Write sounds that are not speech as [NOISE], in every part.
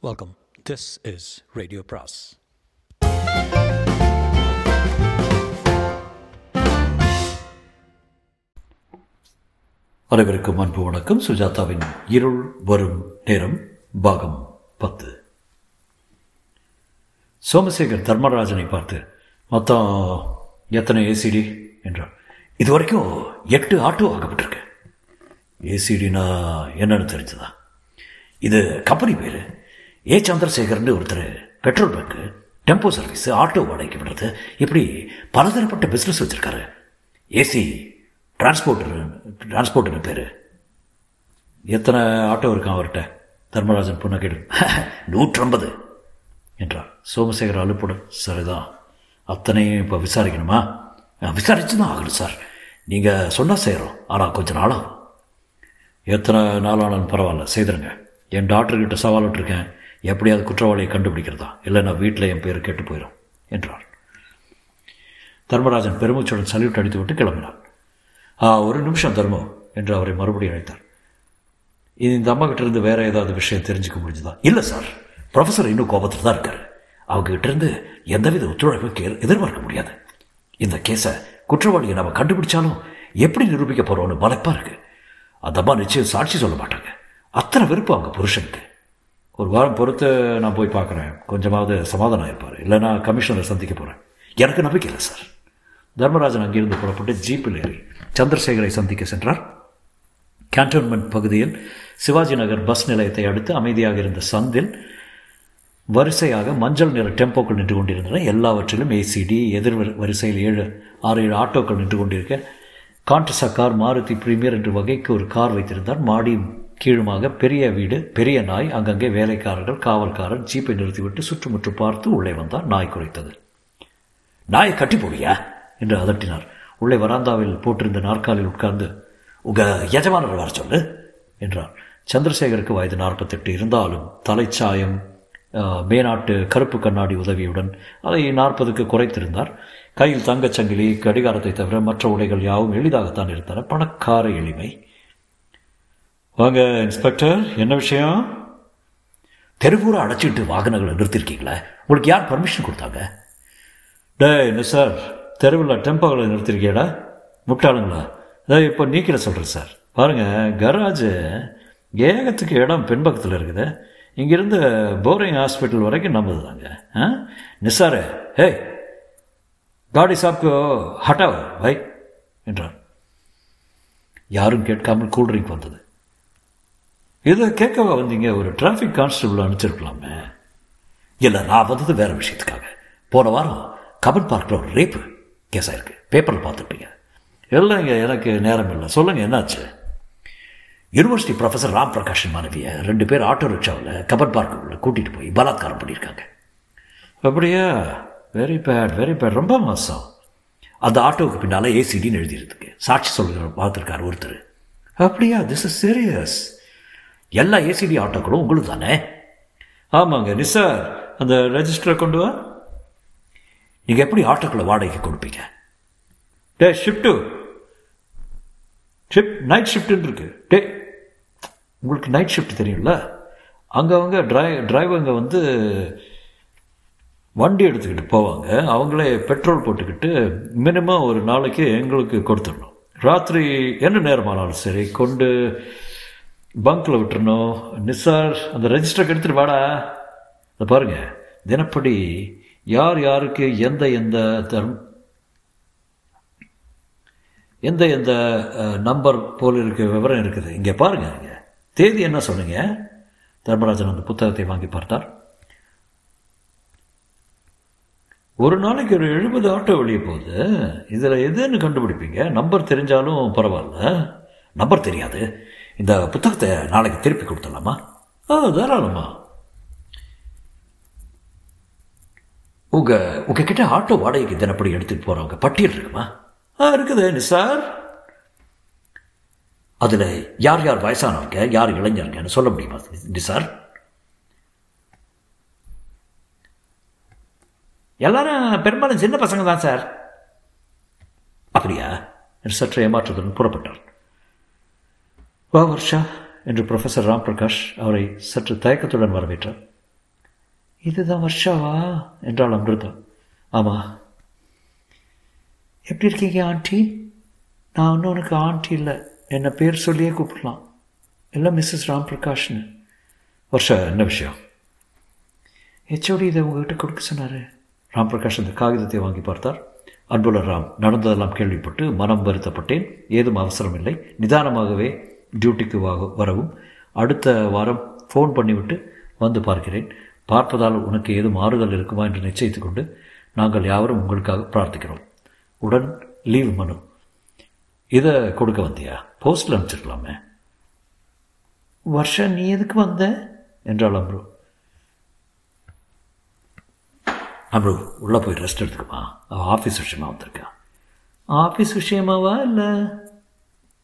Welcome this is radio பிராஸ் அனைவருக்கும் அன்பு வணக்கம். சுஜாதாவின் இருள் வரும் நேரம் பாகம் பத்து. சோமசேகர் தர்மராஜனை பார்த்து மொத்தம் எத்தனை ஏசிடி என்றார். இது வரைக்கும் எட்டு ஆட்டோ ஆகப்பட்டிருக்கு ஏசிடினா என்னன்னு தெரிஞ்சதா? இது கம்பெனி பேர். ஏ சந்திரசேகர்னு ஒருத்தர் petrol bunk tempo service auto வாடகைக்கு விடுறது இப்படி பலதரப்பட்ட பிஸ்னஸ் வச்சுருக்காரு. ஏசி டிரான்ஸ்போர்ட்டர் டிரான்ஸ்போர்ட்டர் பேர். எத்தனை ஆட்டோ இருக்கான் அவர்கிட்ட? தர்மராஜன் புன்னகையிடும் [LAUGHS] நூற்றம்பது என்றார். சோமசேகர் அலுப்புடன் சரிதான். அத்தனையும் இப்போ விசாரிக்கணுமா? விசாரிச்சு தான் ஆகணும் சார். நீங்கள் சொன்னால் செய்கிறோம் ஆனால் கொஞ்சம் நாளாகும். எத்தனை நாளானாலும் பரவாயில்ல செய்திருங்க. என் டாக்டர்கிட்ட சவால் விட்டுருக்கேன். எப்படியாவது குற்றவாளியை கண்டுபிடிக்கிறதா? இல்லைன்னா வீட்டில் என் பேர் கெட்டு போயிடும் என்றார் தர்மராஜன் பெருமூச்சுடன் சல்யூட் அடித்துவிட்டு கிளம்பினார் ஆ ஒரு நிமிஷம் தர்மம் என்று அவரை மறுபடியும் அழைத்தார். இது இந்த அம்மா கிட்ட இருந்து வேற ஏதாவது விஷயம் தெரிஞ்சுக்க முடிஞ்சுதா? இல்லை சார். ப்ரொஃபஸர் இன்னும் கோபத்தில் தான் இருக்காரு. அவங்க கிட்ட இருந்து எந்தவித ஒத்துழைப்பும் எதிர்பார்க்க முடியாது. இந்த கேஸை குற்றவாளியை நம்ம கண்டுபிடிச்சாலும் எப்படி நிரூபிக்க போகிறோம்னு மலைப்பா இருக்கு. அந்த அம்மா நிச்சயம் சாட்சி சொல்ல மாட்டாங்க. அத்தனை விருப்பம் அவங்க புருஷனுக்கு. ஒரு வாரம் பொறுத்து நான் போய் பார்க்குறேன். கொஞ்சமாவது சமாதானம் இருப்பார் இல்லைனா கமிஷனரை சந்திக்க போகிறேன் எனக்கு நம்பிக்கை இல்லை சார். தர்மராஜன் அங்கிருந்து புறப்பட்டு ஜீப்பில் ஏறி சந்திரசேகரை சந்திக்க சென்றார். கேன்டோன்மெண்ட் பகுதியில் சிவாஜி நகர் பஸ் நிலையத்தை அடுத்து அமைதியாக இருந்த சந்தில் வரிசையாக மஞ்சள் நிற டெம்போக்கள் நின்று கொண்டிருந்தன. எல்லாவற்றிலும் ஏசிடி எதிர் வரிசையில் ஏழு ஆறு ஏழு ஆட்டோக்கள் நின்று கொண்டிருக்க. கான்ட்ரஸா கார் மாருதி பிரீமியர் என்று வகைக்கு ஒரு கார் வைத்திருந்தார். மாடி கீழுமாக பெரிய வீடு பெரிய நாய் அங்கங்கே வேலைக்காரர்கள் காவல்காரர் ஜீப்பை நிறுத்திவிட்டு சுற்றுமுற்று பார்த்து உள்ளே வந்தார். நாய் குறைத்தது நாயை கட்டி போடியா என்று அதட்டினார். உள்ளே வராந்தாவில் போட்டிருந்த நாற்காலில் உட்கார்ந்து உங்க எஜமானர் வர சொல்லு என்றார். சந்திரசேகருக்கு வயது நாற்பத்தெட்டு. இருந்தாலும் தலைச்சாயம் மேநாட்டு கருப்பு கண்ணாடி உதவியுடன் அதை நாற்பதுக்கு குறைத்திருந்தார். கையில் தங்கச்சங்கிலி கடிகாரத்தை தவிர மற்ற உடைகள் யாவும் எளிதாகத்தான் இருந்தன. பணக்கார எளிமை. வாங்க இன்ஸ்பெக்டர். என்ன விஷயம்? தெருவூரை அடைச்சிட்டு வாகனங்களை நிறுத்திருக்கீங்களே? உங்களுக்கு யார் பர்மிஷன் கொடுத்தாங்க? டே என்ன சார்? தெருவில் டெம்போகளை நிறுத்திருக்கியடா முட்டாளுங்களா? அதான் இப்போ நீக்கிட சொல்கிறேன் சார். பாருங்கள் கராஜு ஏகத்துக்கு இடம் பின்பக்கத்தில் இருக்குது. இங்கேருந்து போரிங் ஹாஸ்பிட்டல் வரைக்கும் நம்மது தாங்க ஆ? நிசாரே ஹே காடி சாப்க்கு ஹட்டாவ் வை என்றார் யாரும் கேட்காமல் கூல்ட்ரிங்க் வந்தது. இதை கேட்கவா வந்தீங்க? ஒரு டிராஃபிக் கான்ஸ்டபிள் அனுப்பிச்சிருக்கலாமே. இல்லை நான் வந்தது வேற விஷயத்துக்காக. போன வாரம் கபன் பார்க்கில் ஒரு ரேப்பு கேஸ் ஆயிருக்கு. பேப்பரில் பார்த்துருப்பீங்க. இல்லைங்க எனக்கு நேரம் இல்லை. சொல்லுங்கள் என்னாச்சு? யூனிவர்சிட்டி ப்ரொஃபஸர் ராம் பிரகாஷ் மாணவியை ரெண்டு பேர் ஆட்டோ ரிக்ஷாவில் கபன் பார்க்குள்ள கூட்டிகிட்டு போய் பலாத்காரம் பண்ணியிருக்காங்க அப்படியா? வெரி பேட் வெரி பேட் ரொம்ப மோசம். அந்த ஆட்டோவுக்கு பின்னால் ஏசிடின்னு எழுதியிருக்கு. சாட்சி சொல்கிற பார்த்துருக்காரு ஒருத்தர். அப்படியா? திஸ் இஸ் சீரியஸ் எல்லா ஏசிடி ஆட்டோக்களும் உங்களுக்கு தானே? ஆமாங்க. நிசார் அந்த ரெஜிஸ்டரை கொண்டு வா. நீங்கள் எப்படி ஆட்டோக்களை வாடகைக்கு கொடுப்பீங்க? டே ஷிஃப்ட்டு ஷிஃப்ட் நைட் ஷிஃப்ட்டுன்னு இருக்கு. டே உங்களுக்கு நைட் ஷிஃப்ட் தெரியும்ல? அங்கே அவங்க டிரை டிரைவருங்க வந்து வண்டி எடுத்துக்கிட்டு போவாங்க. அவங்களே பெட்ரோல் போட்டுக்கிட்டு மினிமம் ஒரு நாளைக்கு எங்களுக்கு கொடுத்துடணும். ராத்திரி என்ன நேரமானாலும் சரி கொண்டு பங்க்கில் விட்டுறணும். நிசார் அந்த ரெஜிஸ்டருக்கு எடுத்துகிட்டு வாடா. அதை பாருங்கள் தினப்படி யார் யாருக்கு எந்த எந்த தரும்? எந்த எந்த நம்பர் போல் இருக்க விவரம் இருக்குது. இங்கே பாருங்கள் இங்கே. தேதி என்ன சொன்னீங்க? தர்மராஜன் அந்த புத்தகத்தை வாங்கி பார்த்தார். ஒரு நாளைக்கு ஒரு எழுபது ஆட்டோ வெளியே போகுது. இதில் எதுன்னு கண்டுபிடிப்பீங்க? நம்பர் தெரிஞ்சாலும் பரவாயில்ல. நம்பர் தெரியாது. இந்த புத்தகத்தை நாளைக்கு திருப்பி கொடுத்துடலாமா? ஆ தாராளமா. உங்க உங்ககிட்ட ஆட்டோ வாடகைக்கு தினப்படி எடுத்துகிட்டு போகிறவங்க பட்டியல் இருக்குமா? ஆ இருக்குது நிசார். அதில் யார் யார் வயசானவங்க யார் இளைஞருங்கன்னு சொல்ல முடியுமா நிசார்? எல்லாரும் பெரும்பாலும் சின்ன பசங்க தான் சார். அப்படியா? சற்று ஏமாற்றத்துடன் புறப்பட்டார். வா வர்ஷா என்று ப்ரொஃபஸர் ராம் பிரகாஷ் அவரை சற்று தயக்கத்துடன் வரவேற்றார் இதுதான் வர்ஷாவா என்றாள் அமிர்தா ஆமாம் எப்படி இருக்கீங்க ஆண்டி நான் இன்னும் உனக்கு ஆண்டி இல்லை என்னை பேர் சொல்லியே கூப்பிடலாம் இல்லை மிஸ்ஸஸ் ராம் பிரகாஷ்னு வர்ஷா என்ன விஷயம் ஹெச்ஓடி இதை உங்ககிட்ட கொடுக்க சொன்னார் ராம் பிரகாஷ் அந்த காகிதத்தை வாங்கி பார்த்தார் அன்புள்ள ராம் நடந்ததெல்லாம் கேள்விப்பட்டு மனம் வருத்தப்பட்டேன் ஏதும் அவசரம் இல்லை நிதானமாகவே டியூட்டிக்கு வாக வரவும். அடுத்த வாரம் ஃபோன் பண்ணிவிட்டு வந்து பார்க்கிறேன். பார்ப்பதால் உனக்கு ஏதும் ஆறுதல் இருக்குமா என்று நிச்சயித்து கொண்டு நாங்கள் யாவரும் உங்களுக்காக பிரார்த்திக்கிறோம். உடன் லீவ் மனு. இதை கொடுக்க வந்தியா? போஸ்டில் அனுப்பிச்சிருக்கலாமே. வருஷம் நீ எதுக்கு வந்த? என்றாள் அம்ரு. அம்ரு உள்ளே போய் ரெஸ்ட் எடுத்துக்குமா. அவள் ஆஃபீஸ் விஷயமா வந்திருக்கா. ஆஃபீஸ் விஷயமாவா இல்லை?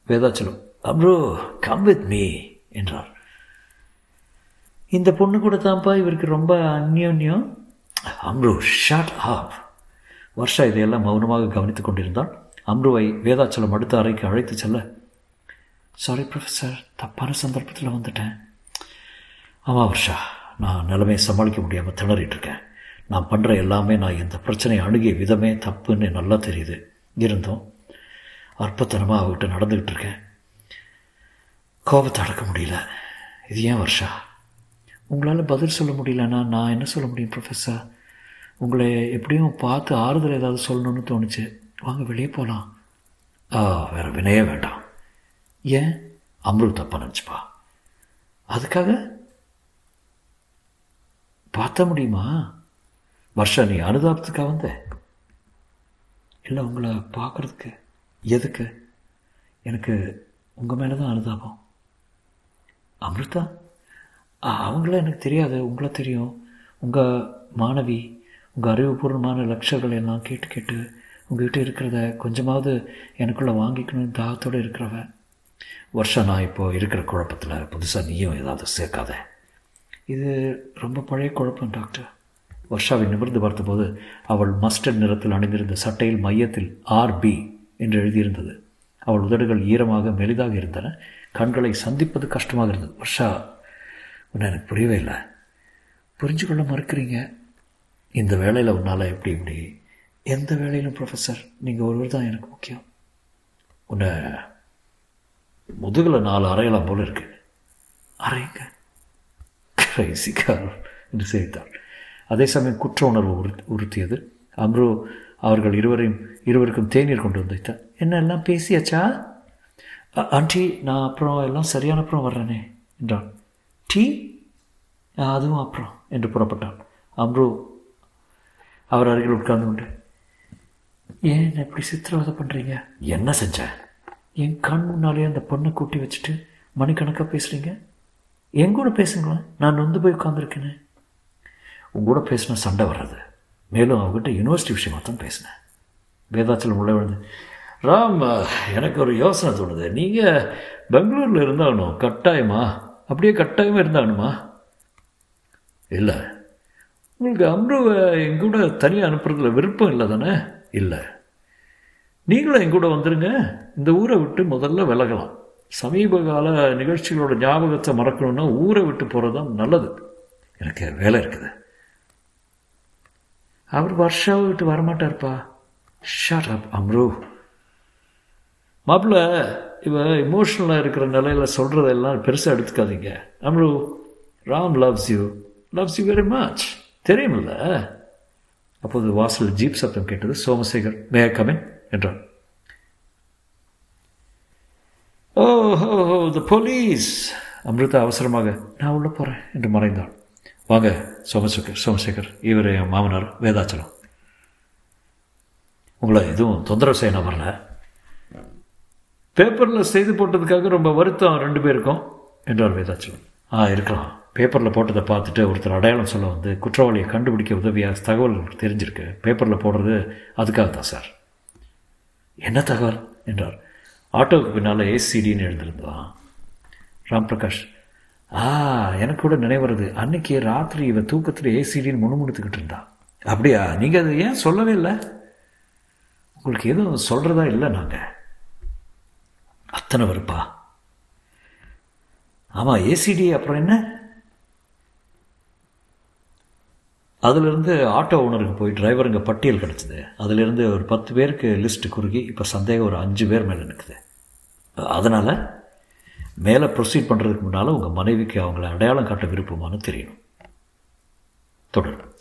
வேதாச்சலம். அப்ரோ கம் வித் மீ என்றார். இந்த பொண்ணு கூட தான்ப்பா இவருக்கு ரொம்ப அந்யோன்யம். அம்ரு ஷாட் ஆப் வருஷா இதையெல்லாம் மௌனமாக கவனித்துக் கொண்டிருந்தான். அம்ருவை வேதாச்சலம் அடுத்த அறைக்கு அழைத்து செல்ல சாரி ப்ரொஃபஸர் தப்பான சந்தர்ப்பத்தில் வந்துட்டேன். ஆமாம் வருஷா நான் நிலைமையை சமாளிக்க முடியாமல் திணறிட்டு இருக்கேன் நான் பண்ணுற எல்லாமே நான் இந்த பிரச்சனையை அணுகிய விதமே தப்புன்னு நல்லா தெரியுது. இருந்தும் அற்பத்தனமாக அவகிட்ட நடந்துக்கிட்டு இருக்கேன் கோபத்தை அடக்க முடியல. இது ஏன் வருஷா? உங்களால் பதில் சொல்ல முடியலன்னா நான் என்ன சொல்ல முடியும் ப்ரொஃபஸர் உங்களை எப்படியும் பார்த்து ஆறுதல் ஏதாவது சொல்லணும்னு தோணுச்சு. வாங்க வெளியே போகலாம் ஆ வேறு வினையே வேண்டாம். ஏன்? அம்ரு தப்பா நினச்சிப்பா. அதுக்காக? பார்த்த முடியுமா? வருஷா நீ அனுதாபத்துக்காக வந்த? இல்லை உங்களை பார்க்குறதுக்கு. எதுக்கு? எனக்கு உங்கள் மேலே தான் அனுதாபம். அமிர்தா? அவங்கள எனக்கு தெரியாது. உங்களை தெரியும். உங்கள் மாணவி உங்கள் அறிவுபூர்வமான லட்சங்கள் எல்லாம் கேட்டு கேட்டு உங்கள்கிட்ட இருக்கிறத கொஞ்சமாவது எனக்குள்ளே வாங்கிக்கணும்னு தாகத்தோடு இருக்கிறவ. வருஷம் நான் இப்போது இருக்கிற குழப்பத்தில் புதுசாக நீயும் ஏதாவது சேர்க்காத. இது ரொம்ப பழைய குழப்பம் டாக்டர். வர்ஷாவை நிமிர்ந்து பார்த்தபோது அவள் மஸ்டர்ட் நிறத்தில் அணிந்திருந்த சட்டையில் மையத்தில் ஆர்பி என்று எழுதியிருந்தது. அவள் உதடுகள் ஈரமாக மெலிதாக இருந்தன. கண்களை சந்திப்பது கஷ்டமாக இருந்தது. வர்ஷா உன்னை எனக்கு புரியவே இல்லை. புரிஞ்சு கொள்ள மறுக்கிறீங்க. இந்த வேலையில் உன்னால் எப்படி இப்படி? எந்த வேலையிலும் ப்ரொஃபஸர் நீங்கள் ஒருவர் தான் எனக்கு முக்கியம். உன்னை முதுகில் நாலு அறையலாம் போல இருக்கு. அறைங்க. கிரைசிக்கார் என்று சிரித்தார் அதே சமயம் குற்ற உணர்வு உறு உறுத்தியது. அம்ரு அவர்கள் இருவரையும் இருவருக்கும் தேநீர் கொண்டு வந்து வைத்தார். என்ன எல்லாம் பேசியாச்சா ஆண்டி நான் அப்புறம் எல்லாம் சரியான அப்புறம் வர்றேனே என்றான். டீ? அதுவும் அப்புறம் என்று புறப்பட்டான். அம்ரு அவர் அருகில் உட்கார்ந்து கொண்டு ஏன் எப்படி சித்திரவதை பண்ணுறீங்க என்ன செஞ்சேன் என் கண் முன்னாலே அந்த பொண்ணை கூட்டி வச்சுட்டு மணிக்கணக்காக பேசுகிறீங்க என் கூட பேசுங்களேன் நான் நொந்து போய் உட்காந்துருக்கேனே உங்க கூட பேசின சண்டை வர்றது. மேலும் அவங்ககிட்ட யூனிவர்சிட்டி விஷயமா தான் பேசினேன். வேதாச்சலம் உள்ள விழுந்து ராம் எனக்கு ஒரு யோசனை தோணுது. நீங்கள் பெங்களூரில் இருந்தாகணும் கட்டாயமா? அப்படியே கட்டாயமாக இருந்தாகணுமா? இல்லை. உங்களுக்கு அம்ருவை எங்கூட தனியாக அனுப்புறதுல விருப்பம் இல்லை தானே? இல்லை. நீங்களும் எங்கூட வந்துடுங்க இந்த ஊரை விட்டு முதல்ல விலகலாம். சமீப கால நிகழ்ச்சிகளோட ஞாபகத்தை மறக்கணும்னா ஊரை விட்டு போகிறது தான் நல்லது. எனக்கு வேலை இருக்குது. அவர் வருஷாவை விட்டு வரமாட்டார்ப்பா. ஷாட் அப் அம்ரு. மாப்பிள்ள இவன் இமோஷனலாக இருக்கிற நிலையில் சொல்கிறதெல்லாம் பெருசாக எடுத்துக்காதீங்க. Amru Ram loves you loves you very much தெரியுமில்ல? அப்போது வாசல் ஜீப் சத்தம் கேட்டது. சோமசேகர் மே கமின் என்றான் ஓ ஹோ ஹோ த போலீஸ் அமிர்தா அவசரமாக நான் உள்ளே போகிறேன் என்று மறைந்தாள். வாங்க சோமசேகர் சோமசேகர் இவர் என் மாமனார் வேதாச்சலம். உங்களை எதுவும் தொந்தரவு செய்ய நான் வரல. பேப்பரில் செய்து போட்டதுக்காக ரொம்ப வருத்தம் ரெண்டு பேருக்கும் என்றார் வேதாச்சலம். ஆ இருக்கலாம். பேப்பரில் போட்டதை பார்த்துட்டு ஒருத்தர் அடையாளம் சொல்ல வந்து குற்றவாளியை கண்டுபிடிக்க உதவியாக தகவல் தெரிஞ்சிருக்கு. பேப்பரில் போடுறது அதுக்காக தான் சார். என்ன தகவல்? என்றார். ஆட்டோவுக்கு பின்னால் ஏசிடின்னு எழுந்திருந்தான் ராம் பிரகாஷ் ஆ எனக்கு கூட நினைவுறது அன்னைக்கு ராத்திரி இவன் தூக்கத்தில் ஏசிடின்னு முணுமுணுத்துக்கிட்டு இருந்தான் அப்படியா? நீங்கள் அதை ஏன் சொல்லவே இல்லை? உங்களுக்கு எதுவும் சொல்கிறதா இல்லை நாங்கள் அத்தனை வெறுப்பா? ஆமாம் ஏசிடி அப்புறம் என்ன? அதிலிருந்து ஆட்டோ ஓனருக்கு போய் டிரைவருங்க பட்டியல் கிடச்சிது. அதிலிருந்து ஒரு பத்து பேருக்கு லிஸ்ட்டு குறுகி இப்போ சந்தேகம் ஒரு அஞ்சு பேர் மேலே நிற்குது அதனால் மேலே ப்ரொசீட் பண்ணுறதுக்கு முன்னால் உங்கள் மனைவிக்கு அவங்கள அடையாளம் காட்ட விருப்பமானு தெரியணும். தொடரும்